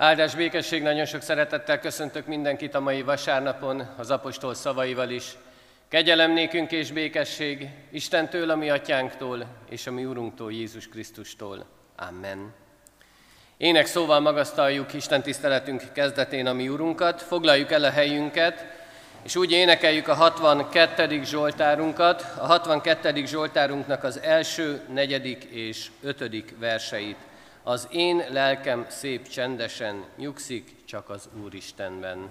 Áldás békesség, nagyon sok szeretettel köszöntök mindenkit a mai vasárnapon az apostol szavaival is. Kegyelem nékünk és békesség Istentől, a mi atyánktól és a mi Urunktól, Jézus Krisztustól. Amen. Ének szóval magasztaljuk Isten tiszteletünk kezdetén a mi Urunkat, foglaljuk el a helyünket, és úgy énekeljük a 62. Zsoltárunkat, a 62. Zsoltárunknak az első, negyedik és ötödik verseit. Az én lelkem szép csendesen nyugszik csak az Úristenben.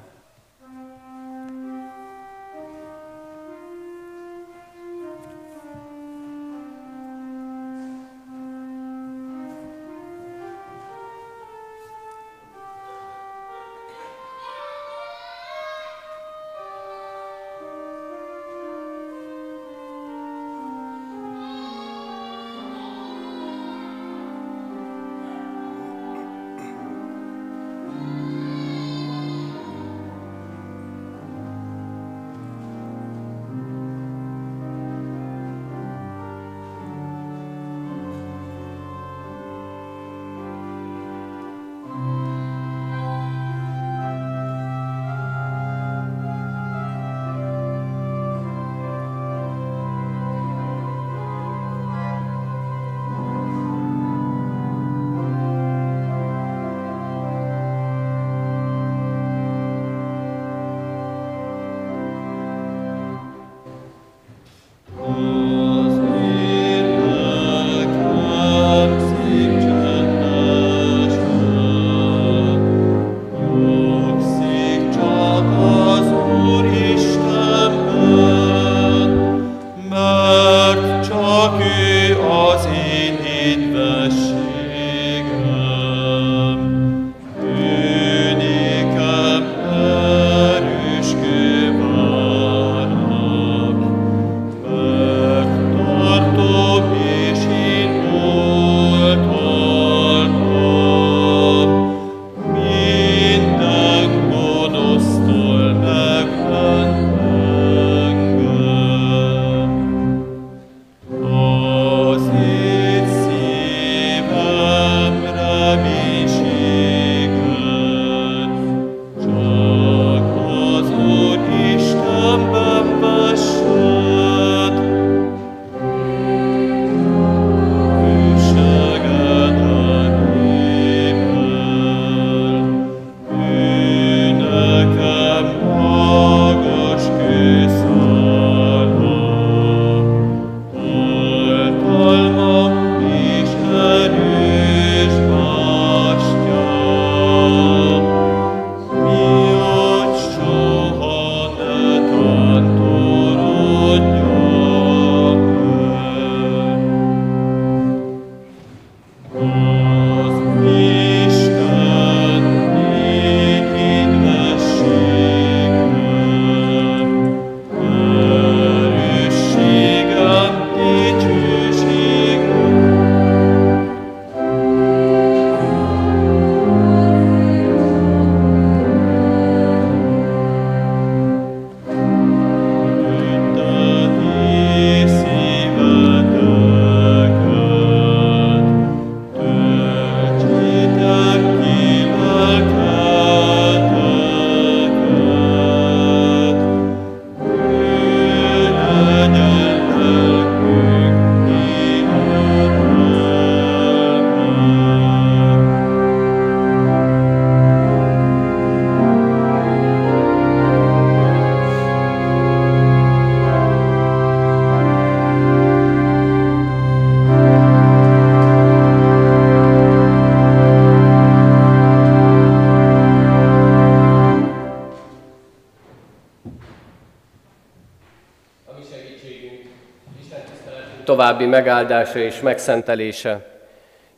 További megáldása és megszentelése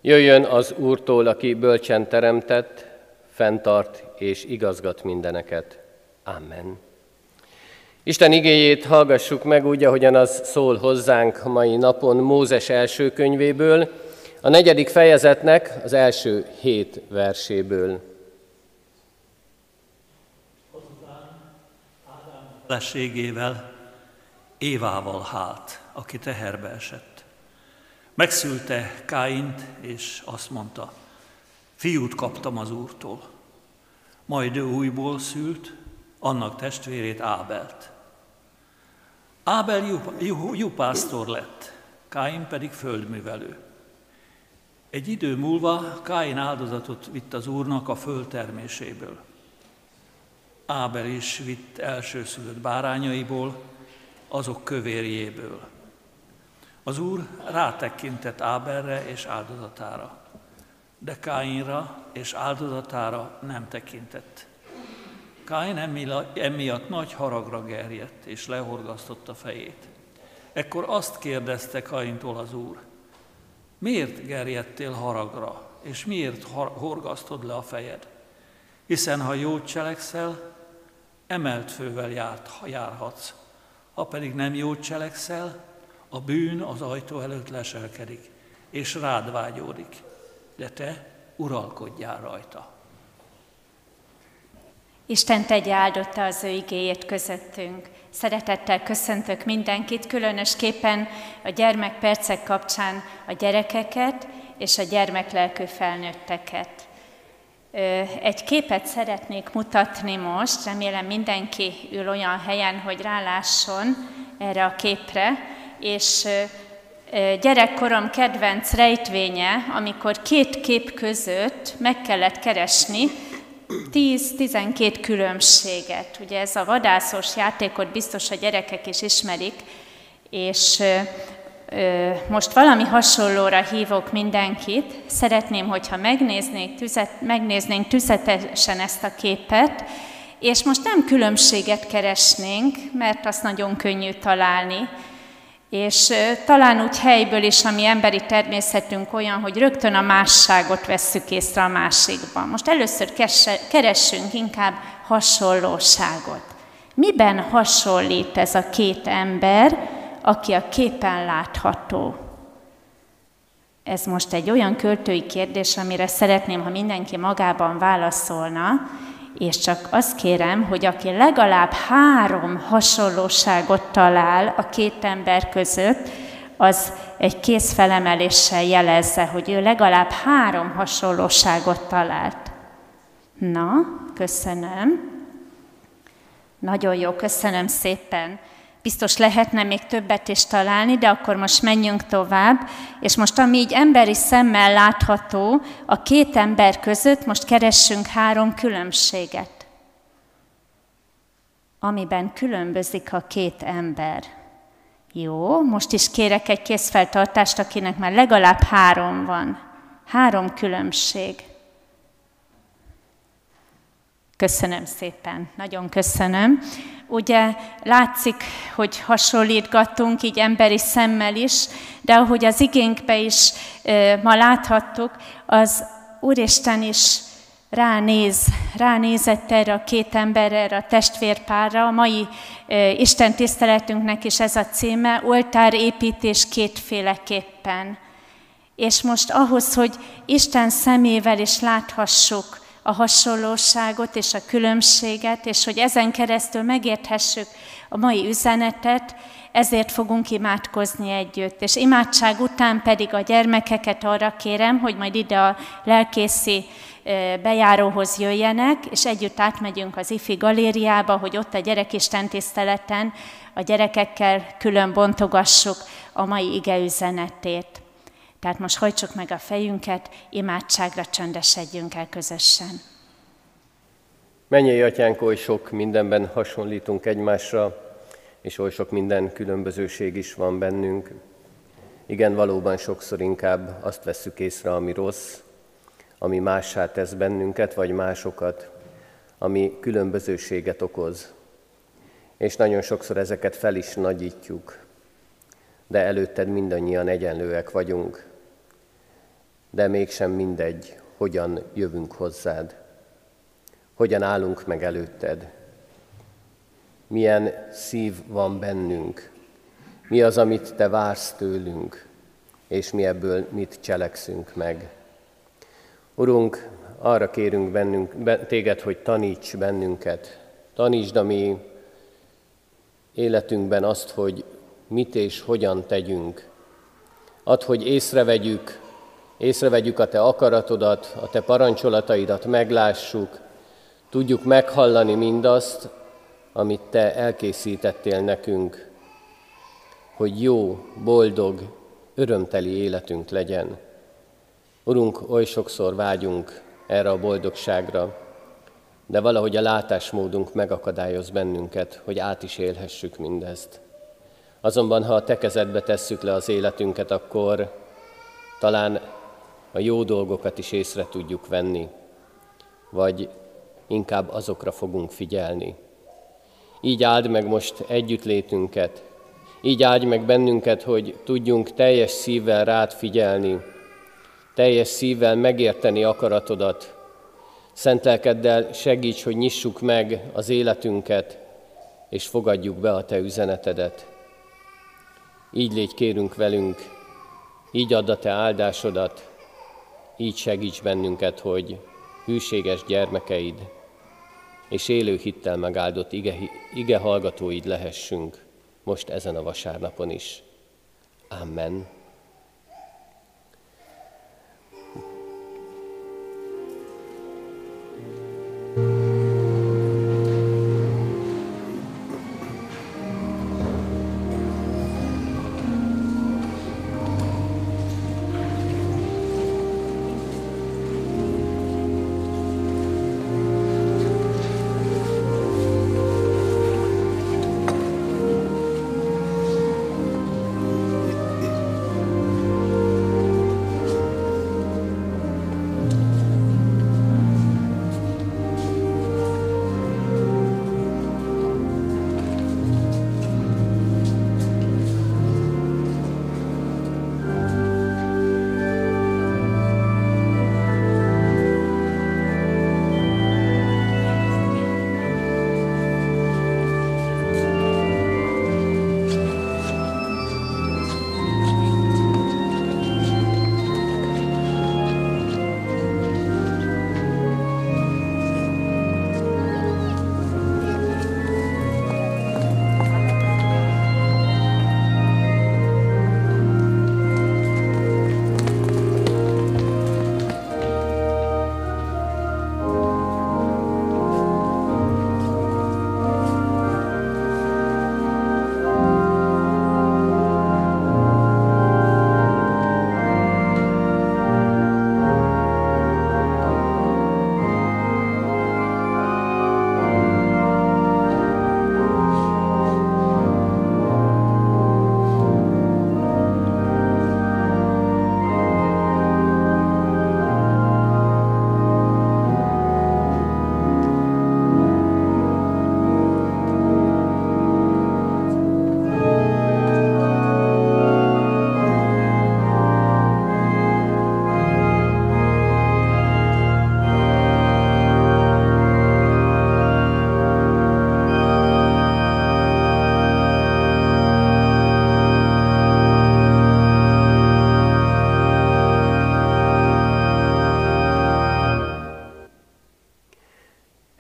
jöjjön az Úrtól, aki bölcsen teremtett, fenntart és igazgat mindeneket. Amen. Isten igéjét hallgassuk meg úgy, ahogyan az szól hozzánk mai napon Mózes első könyvéből, a negyedik fejezetnek az első hét verséből. feleségével, Évával hát aki teherbe esett. Megszülte Káint, és azt mondta, fiút kaptam az Úrtól, majd ő újból szült, annak testvérét Ábelt. Ábel jupásztor lett, Káin pedig földművelő. Egy idő múlva Káin áldozatot vitt az Úrnak a föld terméséből. Ábel is vitt elsőszülött bárányaiból, azok kövérjéből. Az Úr rátekintett Áberre és áldozatára, de Káinra és áldozatára nem tekintett. Káin emiatt nagy haragra gerjedt, és lehorgasztotta fejét. Ekkor azt kérdezte Kaintól az Úr, miért gerjedtél haragra, és miért horgasztod le a fejed? Hiszen ha jót cselekszel, emelt fővel járt, járhatsz. Ha pedig nem jót cselekszel, a bűn az ajtó előtt leselkedik, és rád vágyódik, de te uralkodjál rajta. Isten tegye áldotta az ő igéjét közöttünk. Szeretettel köszöntök mindenkit, különösképpen a gyermekpercek kapcsán a gyerekeket és a gyermeklelkű felnőtteket. Egy képet szeretnék mutatni most, remélem mindenki ül olyan helyen, hogy rálásson erre a képre, és gyerekkorom kedvenc rejtvénye, amikor két kép között meg kellett keresni, 10-12 különbséget. Ugye ez a vadászos játékot biztos a gyerekek is ismerik, és most valami hasonlóra hívok mindenkit. Szeretném, hogyha megnéznénk, tüzet, megnéznénk tüzetesen ezt a képet, és most nem különbséget keresnénk, mert azt nagyon könnyű találni, és talán úgy helyből is, ami emberi természetünk olyan, hogy rögtön a másságot vesszük észre a másikban. Most először keressünk inkább hasonlóságot. Miben hasonlít ez a két ember, aki a képen látható? Ez most egy olyan költői kérdés, amire szeretném, ha mindenki magában válaszolna, és csak azt kérem, hogy aki legalább három hasonlóságot talál a két ember között, az egy kézfelemeléssel jelezze, hogy ő legalább három hasonlóságot talált. Na, köszönöm. Nagyon jó, köszönöm szépen. Biztos lehetne még többet is találni, de akkor most menjünk tovább. És most, ami így emberi szemmel látható, a két ember között most keressünk három különbséget, amiben különbözik a két ember. Jó, most is kérek egy készfeltartást, akinek már legalább három van. Három különbség. Köszönöm szépen, nagyon köszönöm. Ugye látszik, hogy hasonlítgatunk így emberi szemmel is, de ahogy az igénkbe is ma láthattuk, az Úristen is ránéz, ránézett erre a két emberre, erre a testvérpárra. A mai e, Isten tiszteletünknek is ez a címe, oltárépítés kétféleképpen. És most ahhoz, hogy Isten szemével is láthassuk, a hasonlóságot és a különbséget, és hogy ezen keresztül megérthessük a mai üzenetet, ezért fogunk imádkozni együtt. És imádság után pedig a gyermekeket arra kérem, hogy majd ide a lelkészi bejáróhoz jöjjenek, és együtt átmegyünk az IFI galériába, hogy ott a gyerekisten tiszteleten a gyerekekkel külön bontogassuk a mai ige üzenetét. Tehát most hajtsuk meg a fejünket, imádságra csöndesedjünk el közösen. Menjél, atyánk, oly sok mindenben hasonlítunk egymásra, és oly sok minden különbözőség is van bennünk. Igen, valóban sokszor inkább azt vesszük észre, ami rossz, ami mássá tesz bennünket, vagy másokat, ami különbözőséget okoz. És nagyon sokszor ezeket fel is nagyítjuk, de előtted mindannyian egyenlőek vagyunk de mégsem mindegy, hogyan jövünk hozzád, hogyan állunk meg előtted, milyen szív van bennünk, mi az, amit te vársz tőlünk, és mi ebből mit cselekszünk meg. Urunk, arra kérünk bennünk, téged, hogy taníts bennünket, tanítsd a mi életünkben azt, hogy mit és hogyan tegyünk. Add, hogy észrevegyük, észrevegyük a Te akaratodat, a Te parancsolataidat, meglássuk, tudjuk meghallani mindazt, amit Te elkészítettél nekünk, hogy jó, boldog, örömteli életünk legyen. Urunk, oly sokszor vágyunk erre a boldogságra, de valahogy a látásmódunk megakadályoz bennünket, hogy át is élhessük mindezt. Azonban, ha a te tesszük le az életünket, akkor talán a jó dolgokat is észre tudjuk venni, vagy inkább azokra fogunk figyelni. Így áld meg most együttlétünket, így áldj meg bennünket, hogy tudjunk teljes szívvel rád figyelni, teljes szívvel megérteni akaratodat. Szent lelkeddel segíts, hogy nyissuk meg az életünket, és fogadjuk be a Te üzenetedet. Így légy kérünk velünk, így add a Te áldásodat, így segíts bennünket, hogy hűséges gyermekeid és élő hittel megáldott ige, ige hallgatóid lehessünk most ezen a vasárnapon is. Amen.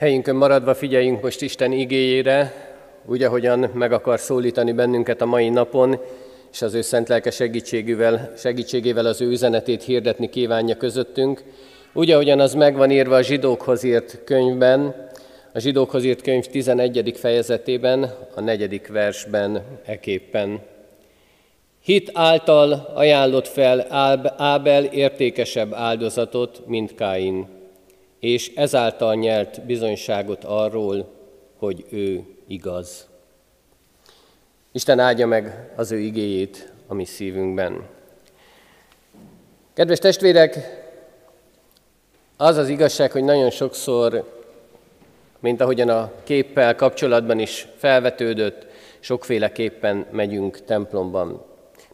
Helyünkön maradva figyeljünk most Isten igéjére, úgy, ahogyan meg akar szólítani bennünket a mai napon, és az ő szent lelke segítségével, segítségével az ő üzenetét hirdetni kívánja közöttünk, úgy, ahogyan az megvan írva a zsidókhoz írt könyvben, a zsidókhoz írt könyv 11. fejezetében, a negyedik versben eképpen. Hit által ajánlott fel Ábel értékesebb áldozatot, mint Káin és ezáltal nyert bizonyságot arról, hogy ő igaz. Isten áldja meg az ő igéjét a mi szívünkben. Kedves testvérek, az az igazság, hogy nagyon sokszor, mint ahogyan a képpel kapcsolatban is felvetődött, sokféleképpen megyünk templomban.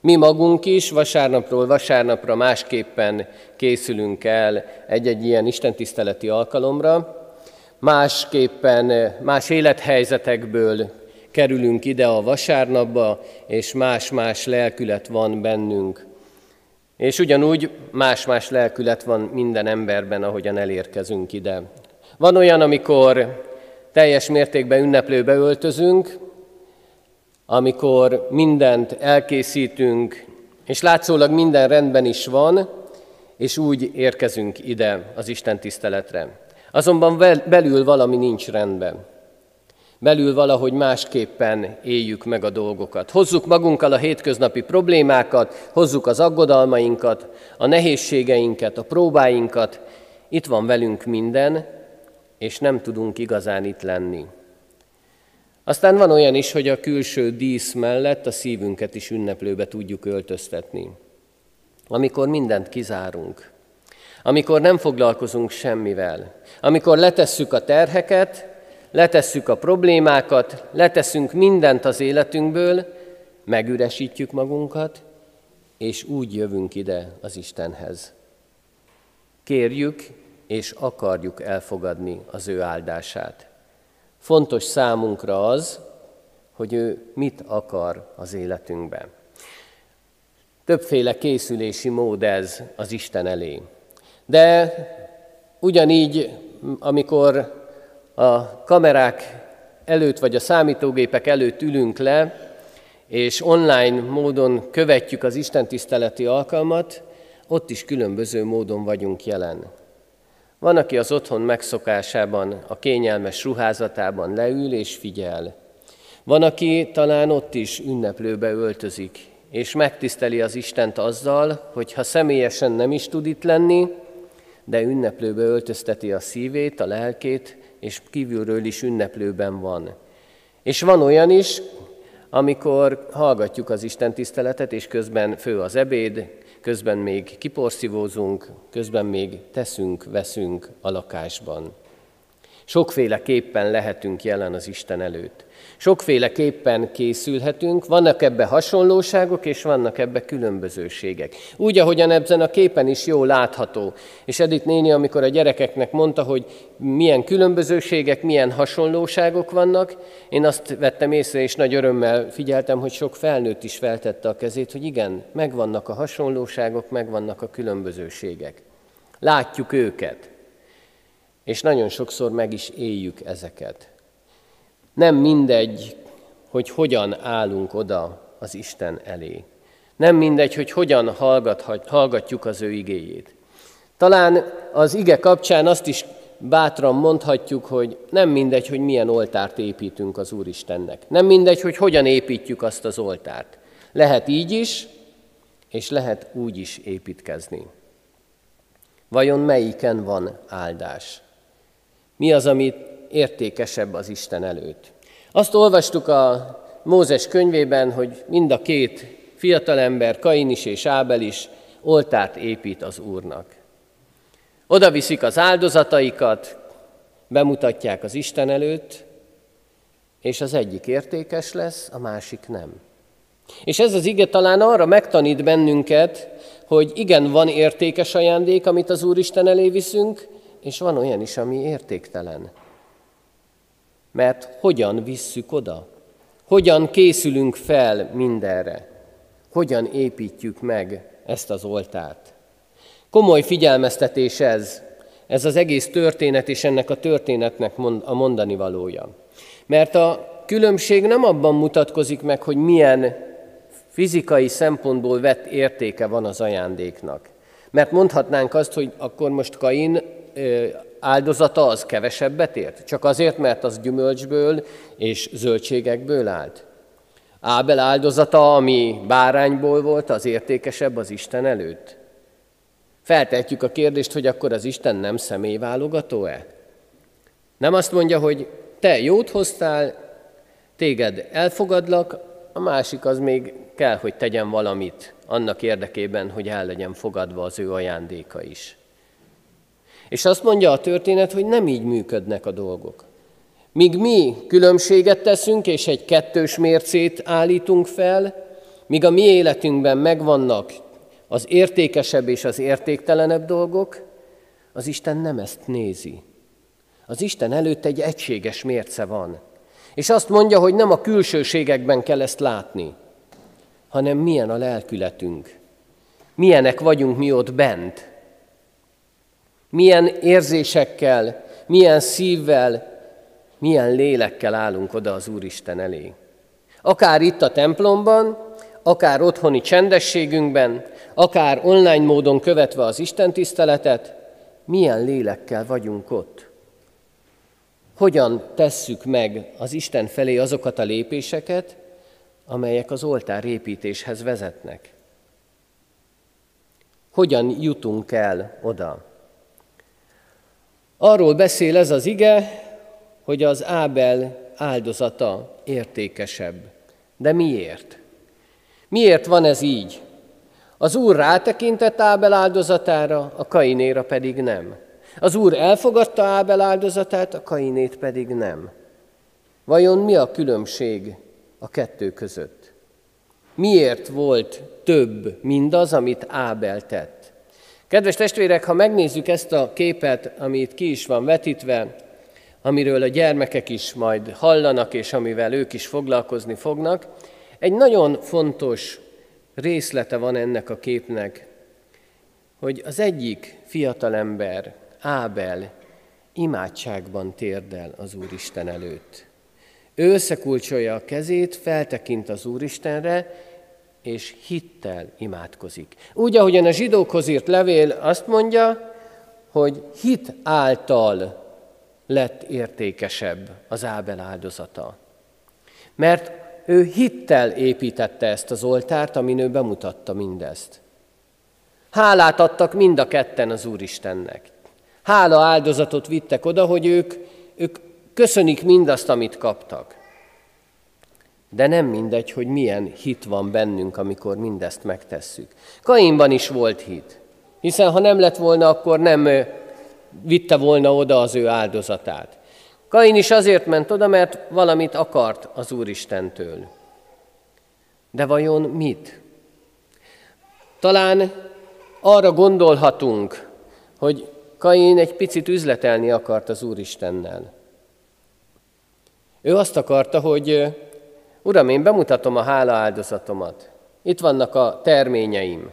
Mi magunk is vasárnapról vasárnapra másképpen készülünk el egy-egy ilyen istentiszteleti alkalomra, másképpen, más élethelyzetekből kerülünk ide a vasárnapba, és más-más lelkület van bennünk. És ugyanúgy más-más lelkület van minden emberben, ahogyan elérkezünk ide. Van olyan, amikor teljes mértékben ünneplőbe öltözünk, amikor mindent elkészítünk, és látszólag minden rendben is van, és úgy érkezünk ide az Isten tiszteletre. Azonban belül valami nincs rendben. Belül valahogy másképpen éljük meg a dolgokat. Hozzuk magunkkal a hétköznapi problémákat, hozzuk az aggodalmainkat, a nehézségeinket, a próbáinkat. Itt van velünk minden, és nem tudunk igazán itt lenni. Aztán van olyan is, hogy a külső dísz mellett a szívünket is ünneplőbe tudjuk öltöztetni. Amikor mindent kizárunk, amikor nem foglalkozunk semmivel, amikor letesszük a terheket, letesszük a problémákat, leteszünk mindent az életünkből, megüresítjük magunkat, és úgy jövünk ide az Istenhez. Kérjük és akarjuk elfogadni az ő áldását. Fontos számunkra az, hogy ő mit akar az életünkben. Többféle készülési mód ez az Isten elé. De ugyanígy, amikor a kamerák előtt vagy a számítógépek előtt ülünk le, és online módon követjük az Isten tiszteleti alkalmat, ott is különböző módon vagyunk jelen. Van, aki az otthon megszokásában, a kényelmes ruházatában leül és figyel. Van, aki talán ott is ünneplőbe öltözik, és megtiszteli az Istent azzal, hogy ha személyesen nem is tud itt lenni, de ünneplőbe öltözteti a szívét, a lelkét, és kívülről is ünneplőben van. És van olyan is, amikor hallgatjuk az Isten tiszteletet, és közben fő az ebéd, közben még kiporszívózunk, közben még teszünk, veszünk a lakásban. Sokféleképpen lehetünk jelen az Isten előtt. Sokféleképpen készülhetünk, vannak ebbe hasonlóságok, és vannak ebbe különbözőségek. Úgy, ahogyan ebben a képen is jól látható. És Edith néni, amikor a gyerekeknek mondta, hogy milyen különbözőségek, milyen hasonlóságok vannak, én azt vettem észre, és nagy örömmel figyeltem, hogy sok felnőtt is feltette a kezét, hogy igen, megvannak a hasonlóságok, megvannak a különbözőségek. Látjuk őket, és nagyon sokszor meg is éljük ezeket. Nem mindegy, hogy hogyan állunk oda az Isten elé. Nem mindegy, hogy hogyan hallgatjuk az ő igéjét. Talán az ige kapcsán azt is bátran mondhatjuk, hogy nem mindegy, hogy milyen oltárt építünk az Úristennek. Nem mindegy, hogy hogyan építjük azt az oltárt. Lehet így is, és lehet úgy is építkezni. Vajon melyiken van áldás? Mi az, amit értékesebb az Isten előtt. Azt olvastuk a Mózes könyvében, hogy mind a két fiatalember, Kain is és Ábel is oltárt épít az Úrnak. Oda viszik az áldozataikat, bemutatják az Isten előtt, és az egyik értékes lesz, a másik nem. És ez az ige talán arra megtanít bennünket, hogy igen, van értékes ajándék, amit az Úristen elé viszünk, és van olyan is, ami értéktelen. Mert hogyan visszük oda? Hogyan készülünk fel mindenre? Hogyan építjük meg ezt az oltárt? Komoly figyelmeztetés ez, ez az egész történet és ennek a történetnek a mondani valója. Mert a különbség nem abban mutatkozik meg, hogy milyen fizikai szempontból vett értéke van az ajándéknak. Mert mondhatnánk azt, hogy akkor most Kain áldozata az kevesebbet ért? Csak azért, mert az gyümölcsből és zöldségekből állt? Ábel áldozata, ami bárányból volt, az értékesebb az Isten előtt? Feltehetjük a kérdést, hogy akkor az Isten nem személyválogató-e? Nem azt mondja, hogy te jót hoztál, téged elfogadlak, a másik az még kell, hogy tegyen valamit annak érdekében, hogy el legyen fogadva az ő ajándéka is. És azt mondja a történet, hogy nem így működnek a dolgok. Míg mi különbséget teszünk, és egy kettős mércét állítunk fel, míg a mi életünkben megvannak az értékesebb és az értéktelenebb dolgok, az Isten nem ezt nézi. Az Isten előtt egy egységes mérce van. És azt mondja, hogy nem a külsőségekben kell ezt látni, hanem milyen a lelkületünk. Milyenek vagyunk mi ott bent, milyen érzésekkel, milyen szívvel, milyen lélekkel állunk oda az Úristen elé. Akár itt a templomban, akár otthoni csendességünkben, akár online módon követve az Isten tiszteletet, milyen lélekkel vagyunk ott. hogyan tesszük meg az Isten felé azokat a lépéseket, amelyek az oltár építéshez vezetnek. Hogyan jutunk el oda? Arról beszél ez az ige, hogy az Ábel áldozata értékesebb. De miért? Miért van ez így? Az Úr rátekintett Ábel áldozatára, a Kainéra pedig nem. Az Úr elfogadta Ábel áldozatát, a Kainét pedig nem. Vajon mi a különbség a kettő között? Miért volt több mindaz, amit Ábel tett? Kedves testvérek, ha megnézzük ezt a képet, amit ki is van vetítve, amiről a gyermekek is majd hallanak, és amivel ők is foglalkozni fognak, egy nagyon fontos részlete van ennek a képnek, hogy az egyik fiatalember, Ábel, imádságban térdel az Úristen előtt. Ő összekulcsolja a kezét, feltekint az Úristenre, és hittel imádkozik. Úgy, ahogyan a zsidókhoz írt levél azt mondja, hogy hit által lett értékesebb az Ábel áldozata. Mert ő hittel építette ezt az oltárt, amin ő bemutatta mindezt. Hálát adtak mind a ketten az Úristennek. Hála áldozatot vittek oda, hogy ők, ők köszönik mindazt, amit kaptak. De nem mindegy, hogy milyen hit van bennünk, amikor mindezt megtesszük. Kainban is volt hit, hiszen ha nem lett volna, akkor nem vitte volna oda az ő áldozatát. Kain is azért ment oda, mert valamit akart az Úristentől. De vajon mit? Talán arra gondolhatunk, hogy Kain egy picit üzletelni akart az Úristennel. Ő azt akarta, hogy Uram, én bemutatom a hála áldozatomat. Itt vannak a terményeim.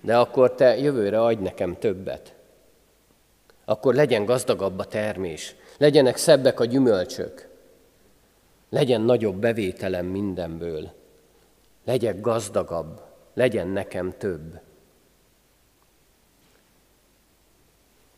De akkor te jövőre adj nekem többet. Akkor legyen gazdagabb a termés, legyenek szebbek a gyümölcsök, legyen nagyobb bevételem mindenből, legyek gazdagabb, legyen nekem több.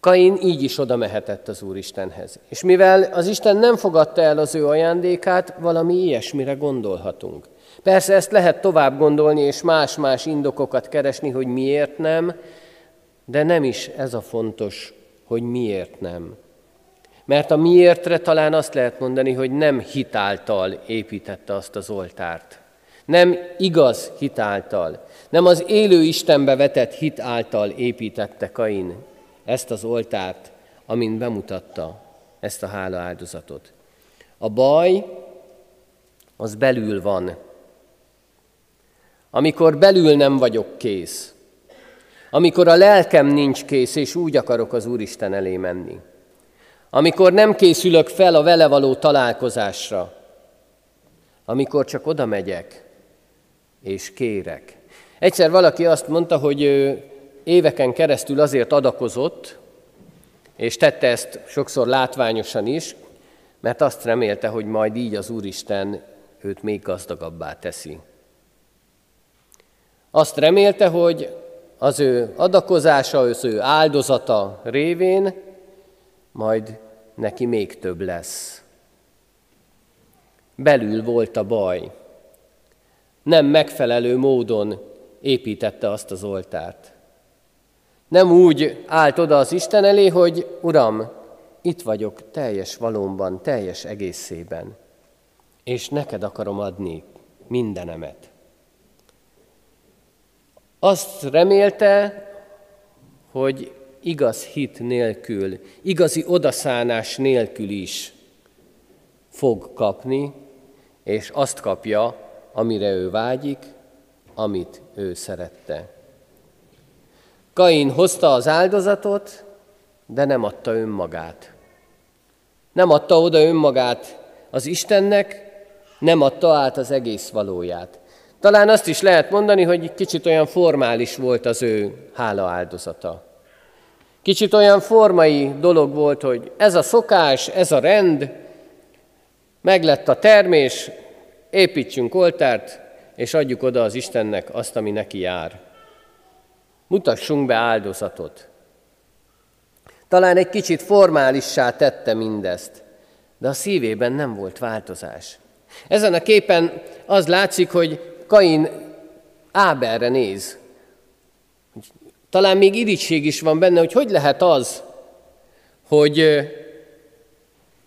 Kain így is oda mehetett az Úristenhez. És mivel az Isten nem fogadta el az ő ajándékát, valami ilyesmire gondolhatunk. Persze ezt lehet tovább gondolni, és más-más indokokat keresni, hogy miért nem, de nem is ez a fontos, hogy miért nem. Mert a miértre talán azt lehet mondani, hogy nem hitáltal építette azt az oltárt. Nem igaz hitáltal, nem az élő Istenbe vetett hit által építette Kain ezt az oltárt, amin bemutatta ezt a hála áldozatot. A baj az belül van. Amikor belül nem vagyok kész, amikor a lelkem nincs kész, és úgy akarok az Úristen elé menni, amikor nem készülök fel a vele való találkozásra, amikor csak oda megyek, és kérek. Egyszer valaki azt mondta, hogy éveken keresztül azért adakozott, és tette ezt sokszor látványosan is, mert azt remélte, hogy majd így az Úristen őt még gazdagabbá teszi. Azt remélte, hogy az ő adakozása, az ő áldozata révén majd neki még több lesz. Belül volt a baj. Nem megfelelő módon építette azt az oltárt. Nem úgy állt oda az Isten elé, hogy Uram, itt vagyok teljes valómban, teljes egészében, és neked akarom adni mindenemet. Azt remélte, hogy igaz hit nélkül, igazi odaszánás nélkül is fog kapni, és azt kapja, amire ő vágyik, amit ő szerette. Kain hozta az áldozatot, de nem adta önmagát. Nem adta oda önmagát az Istennek, nem adta át az egész valóját. Talán azt is lehet mondani, hogy kicsit olyan formális volt az ő hála áldozata. Kicsit olyan formai dolog volt, hogy ez a szokás, ez a rend, meglett a termés, építsünk oltárt, és adjuk oda az Istennek azt, ami neki jár. Mutassunk be áldozatot. Talán egy kicsit formálissá tette mindezt, de a szívében nem volt változás. Ezen a képen az látszik, hogy Kain Áberre néz. Talán még irigység is van benne, hogy hogy lehet az, hogy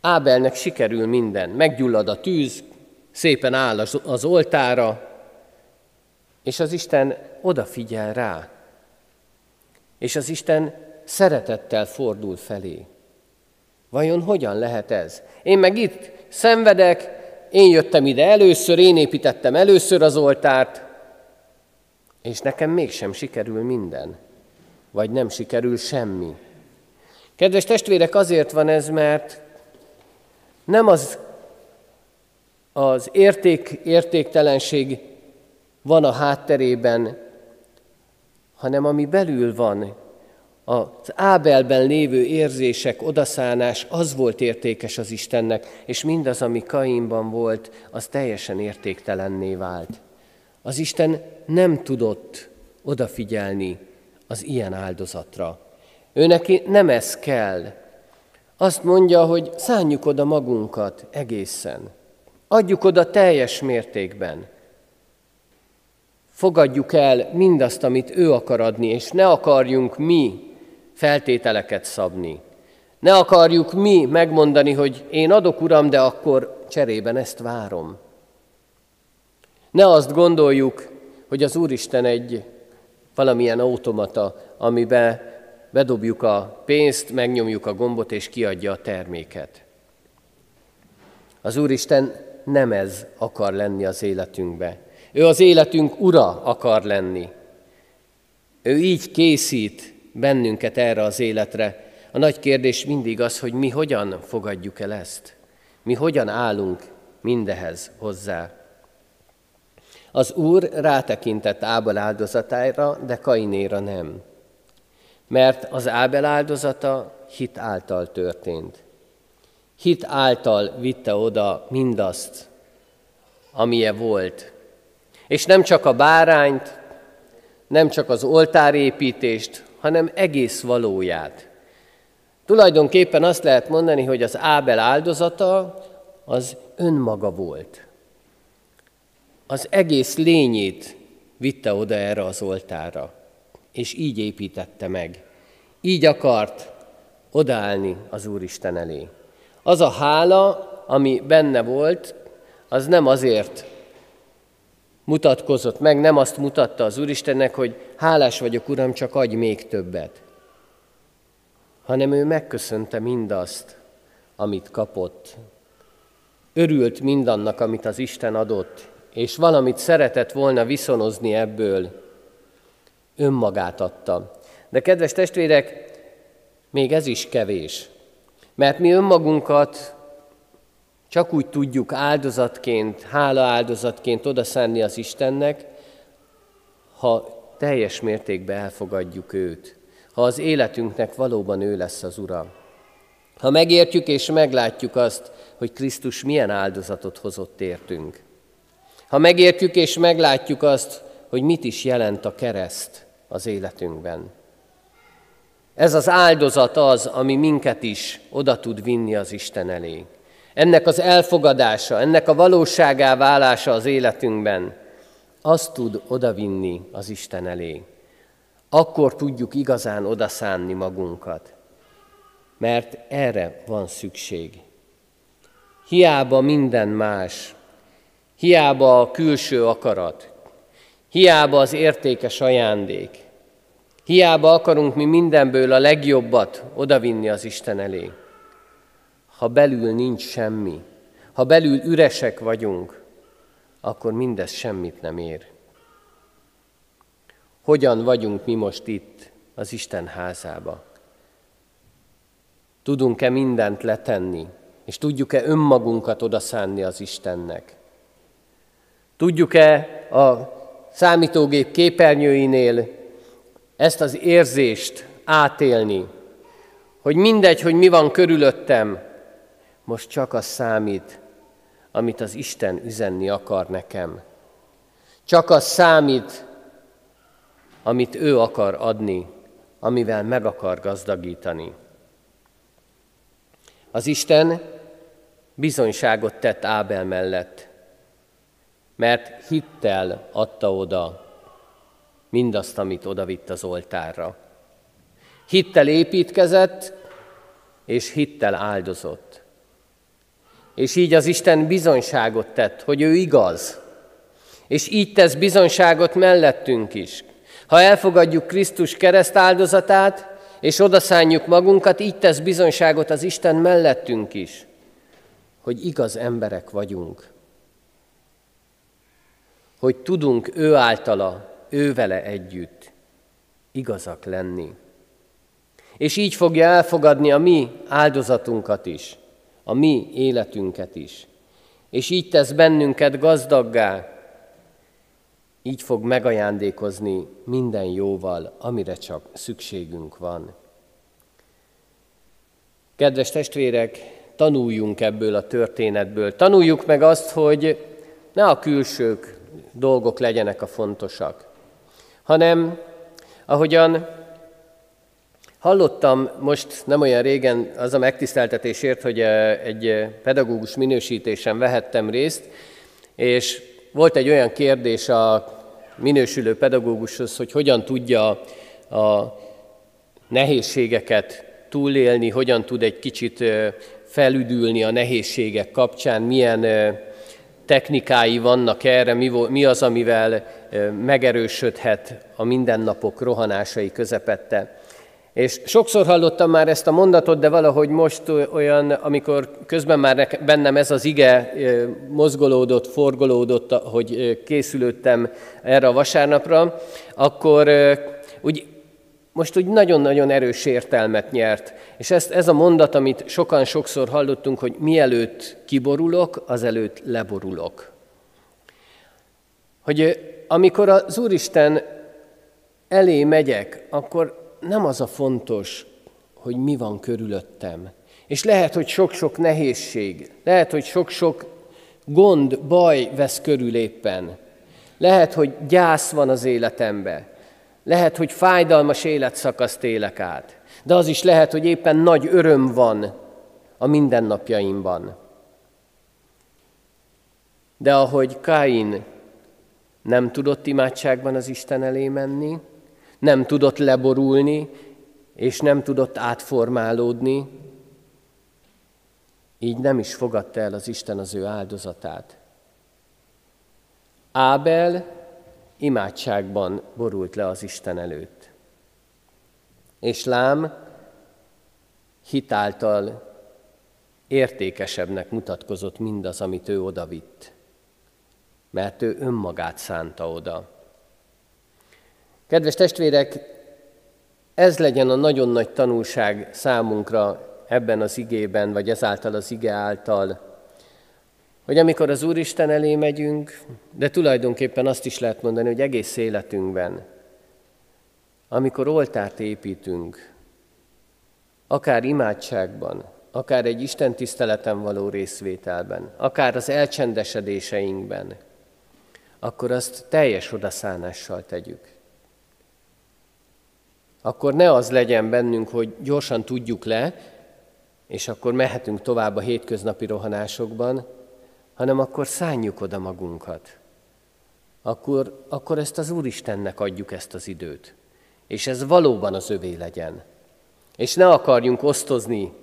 Ábelnek sikerül minden. Meggyullad a tűz, szépen áll az oltára, és az Isten odafigyel rá. És az Isten szeretettel fordul felé. Vajon hogyan lehet ez? Én meg itt szenvedek, én jöttem ide először, én építettem először az oltárt, és nekem mégsem sikerül minden, vagy nem sikerül semmi. Kedves testvérek, azért van ez, mert nem az, az érték, értéktelenség van a hátterében, hanem ami belül van, az Ábelben lévő érzések, odaszánás, az volt értékes az Istennek, és mindaz, ami Kainban volt, az teljesen értéktelenné vált. Az Isten nem tudott odafigyelni az ilyen áldozatra. Ő neki nem ez kell. Azt mondja, hogy szánjuk oda magunkat egészen. Adjuk oda teljes mértékben. Fogadjuk el mindazt, amit ő akar adni, és ne akarjunk mi feltételeket szabni. Ne akarjuk mi megmondani, hogy én adok, Uram, de akkor cserében ezt várom. Ne azt gondoljuk, hogy az Úristen egy valamilyen automata, amiben bedobjuk a pénzt, megnyomjuk a gombot és kiadja a terméket. Az Úristen nem ez akar lenni az életünkbe. Ő az életünk ura akar lenni. Ő így készít bennünket erre az életre. A nagy kérdés mindig az, hogy mi hogyan fogadjuk el ezt. Mi hogyan állunk mindehez hozzá. Az Úr rátekintett Ábel áldozatára, de Kainéra nem. Mert az Ábel áldozata hit által történt. Hit által vitte oda mindazt, amilyen volt. És nem csak a bárányt, nem csak az oltárépítést, hanem egész valóját. Tulajdonképpen azt lehet mondani, hogy az Ábel áldozata az önmaga volt. Az egész lényét vitte oda erre az oltára, és így építette meg. Így akart odaállni az Úristen elé. Az a hála, ami benne volt, az nem azért mutatkozott meg, nem azt mutatta az Úristennek, hogy hálás vagyok, Uram, csak adj még többet, hanem ő megköszönte mindazt, amit kapott. Örült mindannak, amit az Isten adott, és valamit szeretett volna viszonozni ebből, önmagát adta. De kedves testvérek, még ez is kevés, mert mi önmagunkat csak úgy tudjuk áldozatként, hála áldozatként odaszánni az Istennek, ha teljes mértékben elfogadjuk őt, ha az életünknek valóban ő lesz az Ura. Ha megértjük és meglátjuk azt, hogy Krisztus milyen áldozatot hozott értünk. Ha megértjük és meglátjuk azt, hogy mit is jelent a kereszt az életünkben. Ez az áldozat az, ami minket is oda tud vinni az Isten elé. Ennek az elfogadása, ennek a valóságá válása az életünkben, azt tud odavinni az Isten elé. Akkor tudjuk igazán odaszánni magunkat, mert erre van szükség. Hiába minden más, hiába a külső akarat, hiába az értékes ajándék, hiába akarunk mi mindenből a legjobbat odavinni az Isten elé ha belül nincs semmi, ha belül üresek vagyunk, akkor mindez semmit nem ér. Hogyan vagyunk mi most itt az Isten házába? Tudunk-e mindent letenni, és tudjuk-e önmagunkat odaszánni az Istennek? Tudjuk-e a számítógép képernyőinél ezt az érzést átélni, hogy mindegy, hogy mi van körülöttem, most csak az számít, amit az Isten üzenni akar nekem. Csak az számít, amit ő akar adni, amivel meg akar gazdagítani. Az Isten bizonyságot tett Ábel mellett, mert hittel adta oda mindazt, amit odavitt az oltárra. Hittel építkezett, és hittel áldozott. És így az Isten bizonyságot tett, hogy ő igaz. És így tesz bizonyságot mellettünk is. Ha elfogadjuk Krisztus kereszt áldozatát, és odaszánjuk magunkat, így tesz bizonyságot az Isten mellettünk is, hogy igaz emberek vagyunk. Hogy tudunk ő általa, ő vele együtt igazak lenni. És így fogja elfogadni a mi áldozatunkat is, a mi életünket is. És így tesz bennünket gazdaggá, így fog megajándékozni minden jóval, amire csak szükségünk van. Kedves testvérek, tanuljunk ebből a történetből. Tanuljuk meg azt, hogy ne a külsők dolgok legyenek a fontosak, hanem ahogyan hallottam most nem olyan régen az a megtiszteltetésért, hogy eh, egy eh, pedagógus minősítésen vehettem részt, és volt egy olyan kérdés a minősülő pedagógushoz, hogy hogyan tudja a nehézségeket túlélni, hogyan tud egy kicsit felüdülni a nehézségek kapcsán, milyen technikái vannak erre, mi az, amivel megerősödhet a mindennapok rohanásai közepette. És sokszor hallottam már ezt a mondatot, de valahogy most olyan, amikor közben már bennem ez az ige mozgolódott, forgolódott, hogy készülődtem erre a vasárnapra, akkor úgy most úgy nagyon-nagyon erős értelmet nyert. És ezt, ez a mondat, amit sokan sokszor hallottunk, hogy mielőtt kiborulok, azelőtt leborulok. Hogy amikor az Úristen elé megyek, akkor nem az a fontos, hogy mi van körülöttem. És lehet, hogy sok-sok nehézség, lehet, hogy sok-sok gond, baj vesz körül éppen. Lehet, hogy gyász van az életembe. Lehet, hogy fájdalmas életszakaszt élek át. De az is lehet, hogy éppen nagy öröm van a mindennapjaimban. De ahogy Kain nem tudott imádságban az Isten elé menni, nem tudott leborulni, és nem tudott átformálódni, így nem is fogadta el az Isten az ő áldozatát. Ábel imádságban borult le az Isten előtt. És Lám hitáltal értékesebbnek mutatkozott mindaz, amit ő odavitt, mert ő önmagát szánta oda. Kedves testvérek, ez legyen a nagyon nagy tanulság számunkra ebben az igében, vagy ezáltal az ige által, hogy amikor az Úristen elé megyünk, de tulajdonképpen azt is lehet mondani, hogy egész életünkben, amikor oltárt építünk, akár imádságban, akár egy Isten tiszteleten való részvételben, akár az elcsendesedéseinkben, akkor azt teljes odaszánással tegyük akkor ne az legyen bennünk, hogy gyorsan tudjuk le, és akkor mehetünk tovább a hétköznapi rohanásokban, hanem akkor szánjuk oda magunkat. Akkor, akkor ezt az Úristennek adjuk ezt az időt. És ez valóban az övé legyen. És ne akarjunk osztozni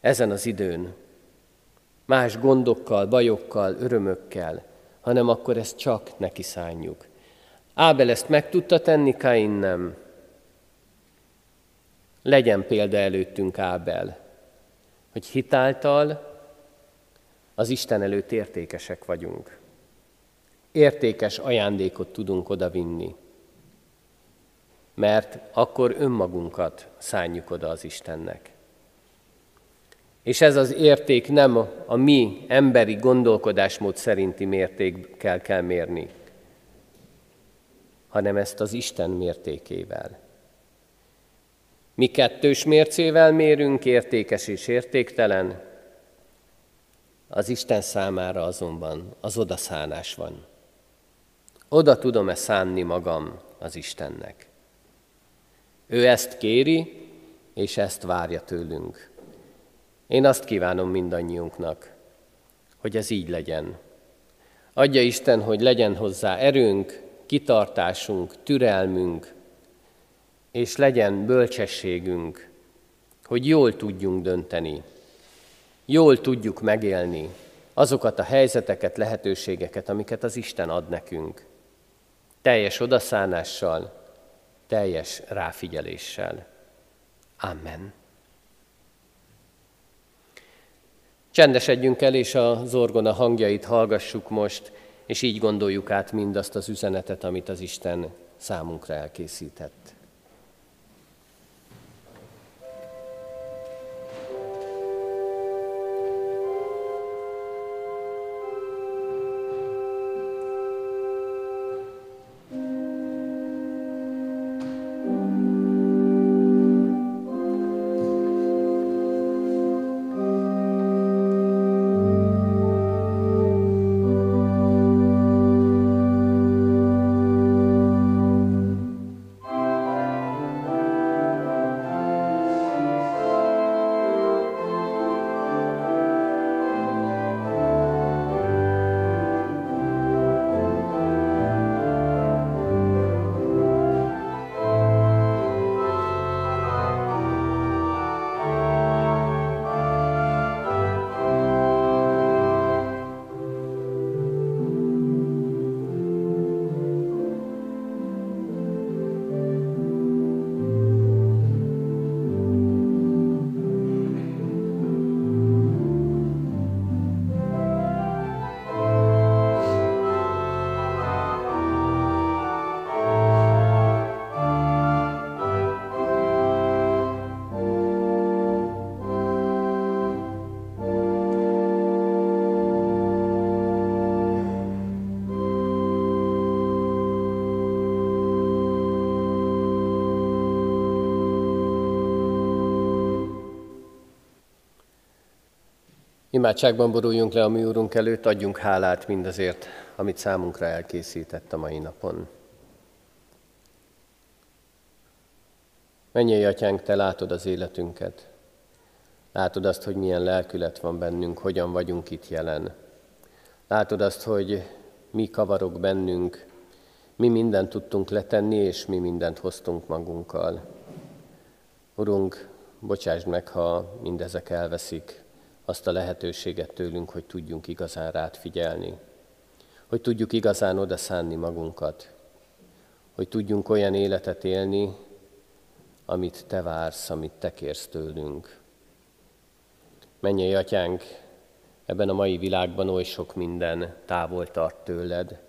ezen az időn. Más gondokkal, bajokkal, örömökkel, hanem akkor ezt csak neki szánjuk. Ábel ezt meg tudta tenni, Kain nem. Legyen példa előttünk Ábel, hogy hitáltal az Isten előtt értékesek vagyunk. Értékes ajándékot tudunk odavinni, mert akkor önmagunkat szánjuk oda az Istennek. És ez az érték nem a mi emberi gondolkodásmód szerinti mértékkel kell mérni, hanem ezt az Isten mértékével. Mi kettős mércével mérünk, értékes és értéktelen, az Isten számára azonban az odaszánás van. Oda tudom-e szánni magam az Istennek? Ő ezt kéri, és ezt várja tőlünk. Én azt kívánom mindannyiunknak, hogy ez így legyen. Adja Isten, hogy legyen hozzá erőnk, kitartásunk, türelmünk, és legyen bölcsességünk, hogy jól tudjunk dönteni, jól tudjuk megélni azokat a helyzeteket, lehetőségeket, amiket az Isten ad nekünk. Teljes odaszánással, teljes ráfigyeléssel. Amen. Csendesedjünk el, és a zorgona hangjait hallgassuk most, és így gondoljuk át mindazt az üzenetet, amit az Isten számunkra elkészített. Imádságban boruljunk le a mi Úrunk előtt, adjunk hálát mindazért, amit számunkra elkészített a mai napon. Menjél, Atyánk, Te látod az életünket. Látod azt, hogy milyen lelkület van bennünk, hogyan vagyunk itt jelen. Látod azt, hogy mi kavarok bennünk, mi mindent tudtunk letenni, és mi mindent hoztunk magunkkal. Urunk, bocsásd meg, ha mindezek elveszik, azt a lehetőséget tőlünk, hogy tudjunk igazán rád figyelni, hogy tudjuk igazán oda szánni magunkat, hogy tudjunk olyan életet élni, amit Te vársz, amit Te kérsz tőlünk. Menjél, Atyánk, ebben a mai világban oly sok minden távol tart tőled,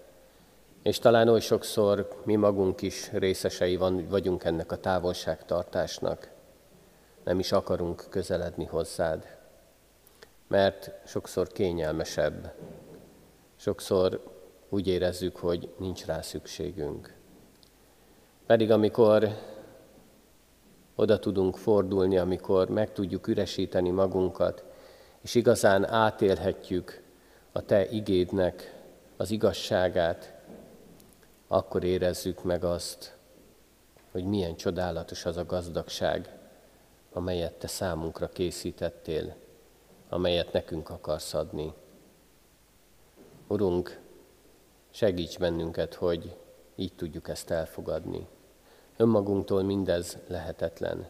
és talán oly sokszor mi magunk is részesei van, vagyunk ennek a távolságtartásnak. Nem is akarunk közeledni hozzád mert sokszor kényelmesebb, sokszor úgy érezzük, hogy nincs rá szükségünk. Pedig amikor oda tudunk fordulni, amikor meg tudjuk üresíteni magunkat, és igazán átélhetjük a Te igédnek az igazságát, akkor érezzük meg azt, hogy milyen csodálatos az a gazdagság, amelyet Te számunkra készítettél amelyet nekünk akarsz adni. Urunk, segíts bennünket, hogy így tudjuk ezt elfogadni. Önmagunktól mindez lehetetlen.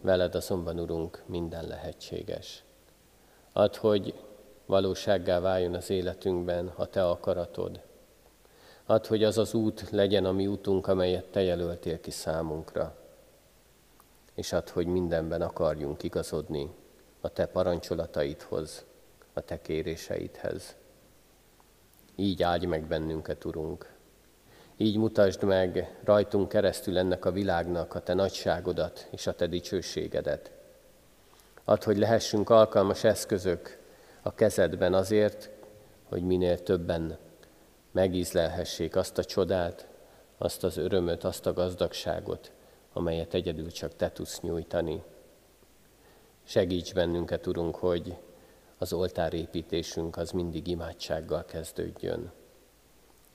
Veled azonban, Urunk, minden lehetséges. Add, hogy valósággá váljon az életünkben a Te akaratod. Add, hogy az az út legyen a mi útunk, amelyet Te jelöltél ki számunkra. És add, hogy mindenben akarjunk igazodni a te parancsolataidhoz, a te kéréseidhez. Így áldj meg bennünket, Urunk. Így mutasd meg rajtunk keresztül ennek a világnak a te nagyságodat és a te dicsőségedet. Add, hogy lehessünk alkalmas eszközök a kezedben azért, hogy minél többen megízlelhessék azt a csodát, azt az örömöt, azt a gazdagságot, amelyet egyedül csak te tudsz nyújtani. Segíts bennünket, Urunk, hogy az oltárépítésünk az mindig imádsággal kezdődjön.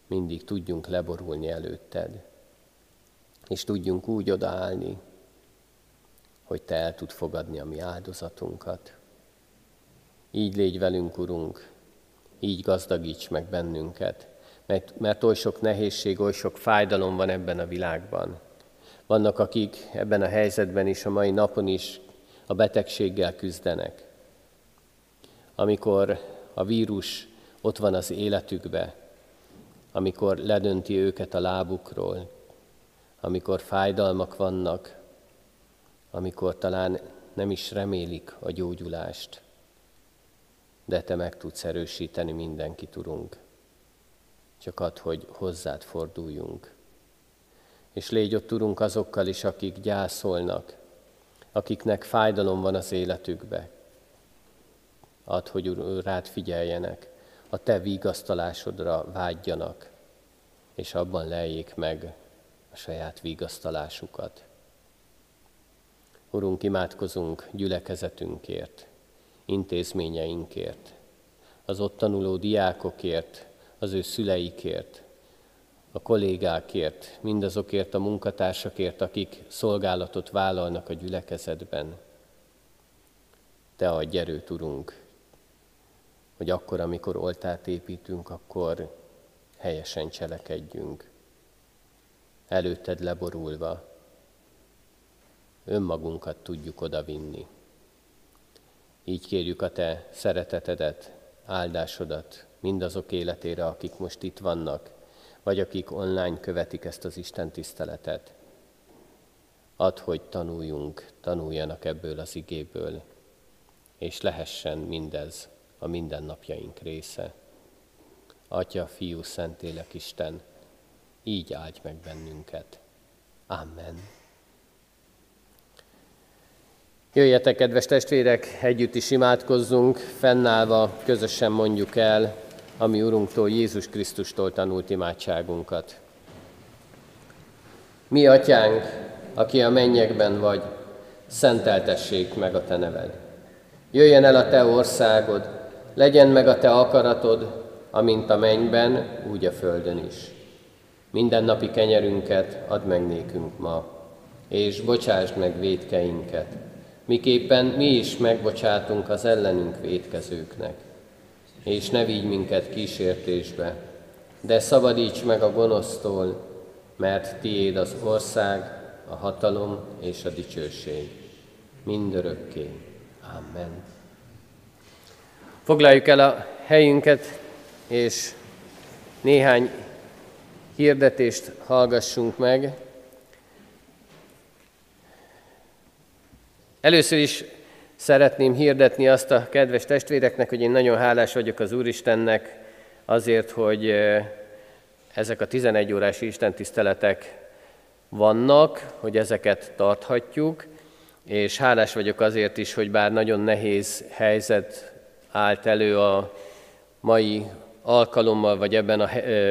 Mindig tudjunk leborulni előtted, és tudjunk úgy odaállni, hogy Te el tud fogadni a mi áldozatunkat. Így légy velünk, Urunk, így gazdagíts meg bennünket, mert, mert oly sok nehézség, oly sok fájdalom van ebben a világban. Vannak, akik ebben a helyzetben is, a mai napon is a betegséggel küzdenek. Amikor a vírus ott van az életükbe, amikor ledönti őket a lábukról, amikor fájdalmak vannak, amikor talán nem is remélik a gyógyulást, de Te meg tudsz erősíteni mindenkit, Urunk. Csak add, hogy hozzád forduljunk. És légy ott, Urunk, azokkal is, akik gyászolnak, akiknek fájdalom van az életükbe. Add, hogy rád figyeljenek, a Te vigasztalásodra vágyjanak, és abban lejjék meg a saját vigasztalásukat. Urunk, imádkozunk gyülekezetünkért, intézményeinkért, az ott tanuló diákokért, az ő szüleikért, a kollégákért, mindazokért a munkatársakért, akik szolgálatot vállalnak a gyülekezetben. Te adj erőt, Urunk, hogy akkor, amikor oltát építünk, akkor helyesen cselekedjünk. Előtted leborulva, önmagunkat tudjuk odavinni. Így kérjük a Te szeretetedet, áldásodat mindazok életére, akik most itt vannak, vagy akik online követik ezt az Isten tiszteletet. Add, hogy tanuljunk, tanuljanak ebből az igéből, és lehessen mindez a mindennapjaink része. Atya, Fiú, Szentélek Isten, így áldj meg bennünket. Amen. Jöjjetek, kedves testvérek, együtt is imádkozzunk, fennállva közösen mondjuk el, ami Urunktól, Jézus Krisztustól tanult imádságunkat. Mi, Atyánk, aki a mennyekben vagy, szenteltessék meg a Te neved. Jöjjen el a Te országod, legyen meg a Te akaratod, amint a mennyben, úgy a földön is. Minden napi kenyerünket add meg nékünk ma, és bocsásd meg védkeinket, miképpen mi is megbocsátunk az ellenünk védkezőknek. És ne vigy minket kísértésbe, de szabadíts meg a gonosztól, mert tiéd az ország, a hatalom és a dicsőség. Mindörökké. Amen. Foglaljuk el a helyünket, és néhány hirdetést hallgassunk meg. Először is szeretném hirdetni azt a kedves testvéreknek, hogy én nagyon hálás vagyok az Úristennek azért, hogy ezek a 11 órás istentiszteletek vannak, hogy ezeket tarthatjuk, és hálás vagyok azért is, hogy bár nagyon nehéz helyzet állt elő a mai alkalommal, vagy ebben a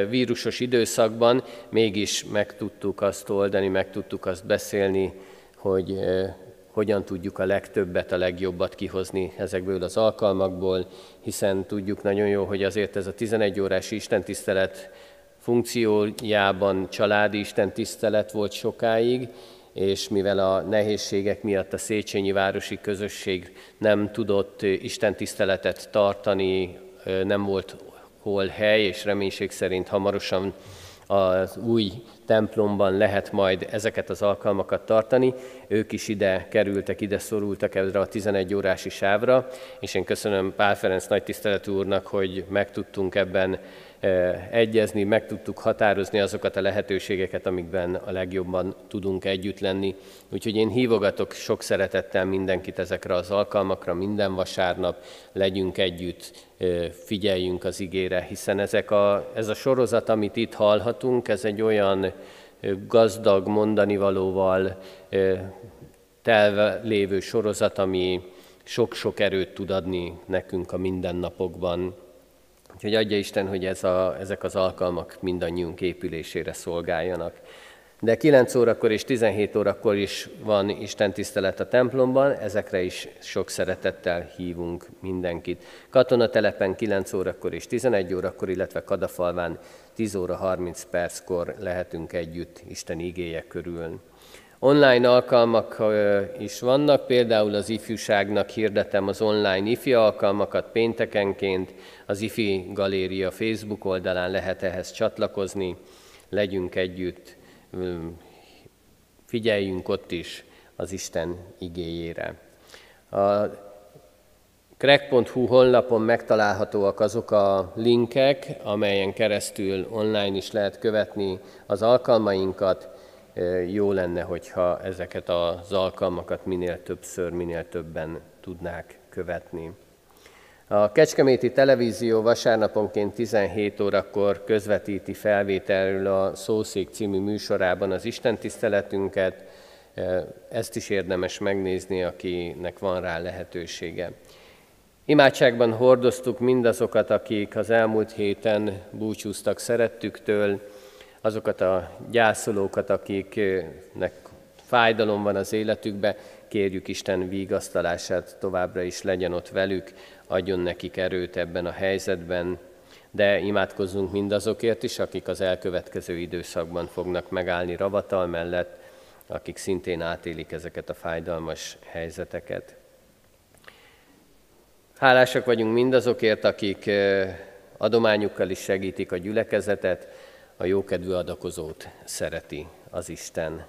vírusos időszakban, mégis meg tudtuk azt oldani, meg tudtuk azt beszélni, hogy hogyan tudjuk a legtöbbet, a legjobbat kihozni ezekből az alkalmakból, hiszen tudjuk nagyon jó, hogy azért ez a 11 órás istentisztelet funkciójában családi istentisztelet volt sokáig, és mivel a nehézségek miatt a Széchenyi Városi Közösség nem tudott istentiszteletet tartani, nem volt hol hely, és reménység szerint hamarosan az új templomban lehet majd ezeket az alkalmakat tartani. Ők is ide kerültek, ide szorultak erre a 11 órási sávra, és én köszönöm Pál Ferenc nagy tiszteletű úrnak, hogy meg tudtunk ebben egyezni, meg tudtuk határozni azokat a lehetőségeket, amikben a legjobban tudunk együtt lenni. Úgyhogy én hívogatok sok szeretettel mindenkit ezekre az alkalmakra, minden vasárnap legyünk együtt, figyeljünk az igére, hiszen ezek a, ez a sorozat, amit itt hallhatunk, ez egy olyan gazdag mondanivalóval telve lévő sorozat, ami sok-sok erőt tud adni nekünk a mindennapokban. Úgyhogy adja Isten, hogy ez a, ezek az alkalmak mindannyiunk épülésére szolgáljanak. De 9 órakor és 17 órakor is van Isten tisztelet a templomban, ezekre is sok szeretettel hívunk mindenkit. Katonatelepen 9 órakor és 11 órakor, illetve Kadafalván 10 óra 30 perckor lehetünk együtt Isten igéje körül. Online alkalmak is vannak, például az ifjúságnak hirdetem az online ifi alkalmakat péntekenként, az IFI Galéria Facebook oldalán lehet ehhez csatlakozni, legyünk együtt, figyeljünk ott is az Isten igéjére. A crack.hu honlapon megtalálhatóak azok a linkek, amelyen keresztül online is lehet követni az alkalmainkat. Jó lenne, hogyha ezeket az alkalmakat minél többször, minél többen tudnák követni. A Kecskeméti Televízió vasárnaponként 17 órakor közvetíti felvételről a Szószék című műsorában az Isten tiszteletünket. Ezt is érdemes megnézni, akinek van rá lehetősége. Imádságban hordoztuk mindazokat, akik az elmúlt héten búcsúztak szerettüktől, azokat a gyászolókat, akiknek fájdalom van az életükbe, kérjük Isten vigasztalását továbbra is legyen ott velük, adjon nekik erőt ebben a helyzetben, de imádkozzunk mindazokért is, akik az elkövetkező időszakban fognak megállni ravatal mellett, akik szintén átélik ezeket a fájdalmas helyzeteket. Hálásak vagyunk mindazokért, akik adományukkal is segítik a gyülekezetet, a jókedvű adakozót szereti az Isten.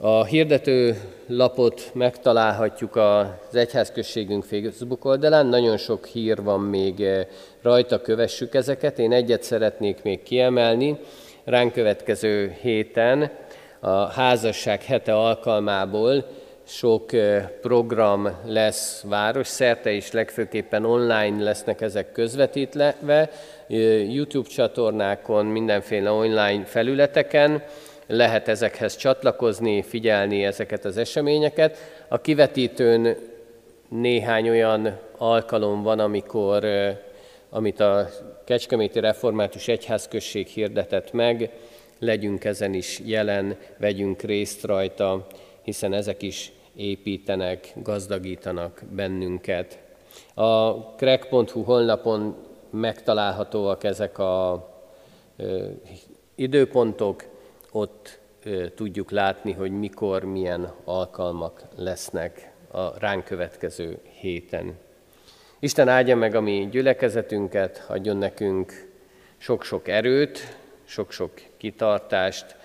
A hirdető lapot megtalálhatjuk az Egyházközségünk Facebook oldalán, nagyon sok hír van még rajta, kövessük ezeket. Én egyet szeretnék még kiemelni. Ránk következő héten a házasság hete alkalmából sok program lesz városszerte, és legfőképpen online lesznek ezek közvetítve, YouTube csatornákon, mindenféle online felületeken lehet ezekhez csatlakozni, figyelni ezeket az eseményeket. A kivetítőn néhány olyan alkalom van, amikor, amit a Kecskeméti Református Egyházközség hirdetett meg, legyünk ezen is jelen, vegyünk részt rajta, hiszen ezek is építenek, gazdagítanak bennünket. A crack.hu honlapon megtalálhatóak ezek a időpontok, ott tudjuk látni, hogy mikor, milyen alkalmak lesznek a ránk következő héten. Isten áldja meg a mi gyülekezetünket, adjon nekünk sok-sok erőt, sok-sok kitartást,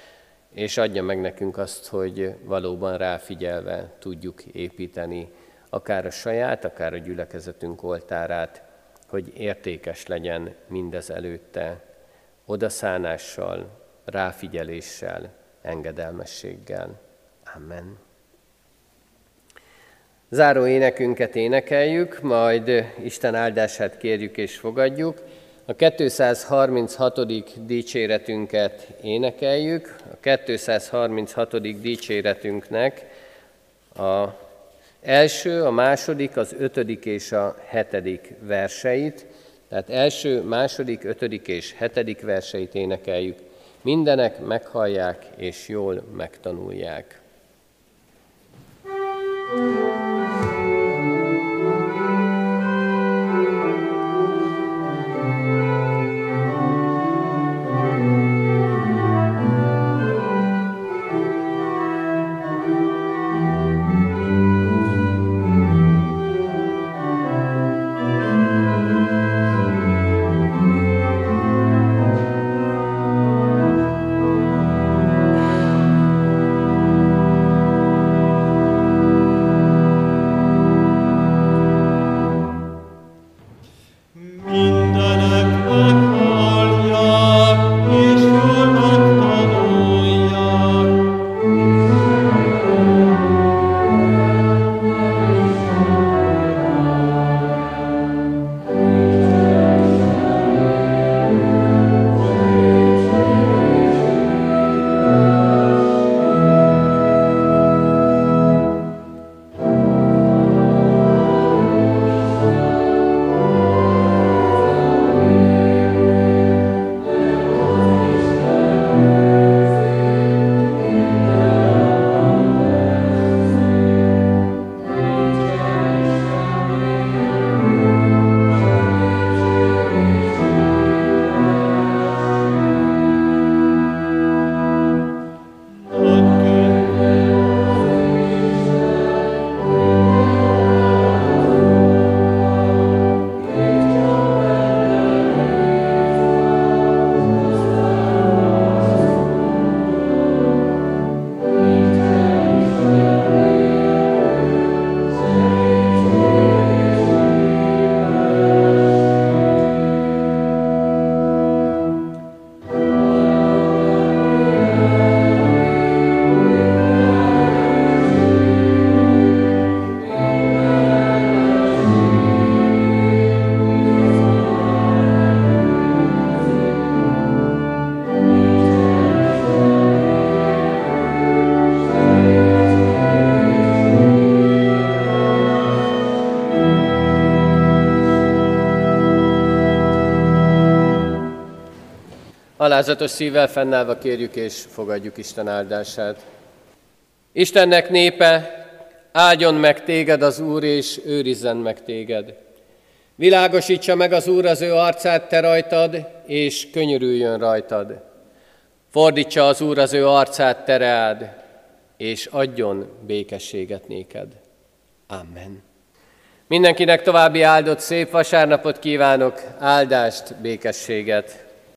és adja meg nekünk azt, hogy valóban ráfigyelve tudjuk építeni akár a saját, akár a gyülekezetünk oltárát, hogy értékes legyen mindez előtte, odaszánással, ráfigyeléssel, engedelmességgel. Amen. Záró énekünket énekeljük, majd Isten áldását kérjük és fogadjuk. A 236. dicséretünket énekeljük. A 236. dicséretünknek a első, a második, az ötödik és a hetedik verseit, tehát első, második, ötödik és hetedik verseit énekeljük. Mindenek meghallják és jól megtanulják. thank you Alázatos szívvel fennállva kérjük és fogadjuk Isten áldását. Istennek népe, áldjon meg téged az Úr, és őrizzen meg téged. Világosítsa meg az Úr az ő arcát te rajtad, és könyörüljön rajtad. Fordítsa az Úr az ő arcát te reád, és adjon békességet néked. Amen. Mindenkinek további áldott szép vasárnapot kívánok, áldást, békességet.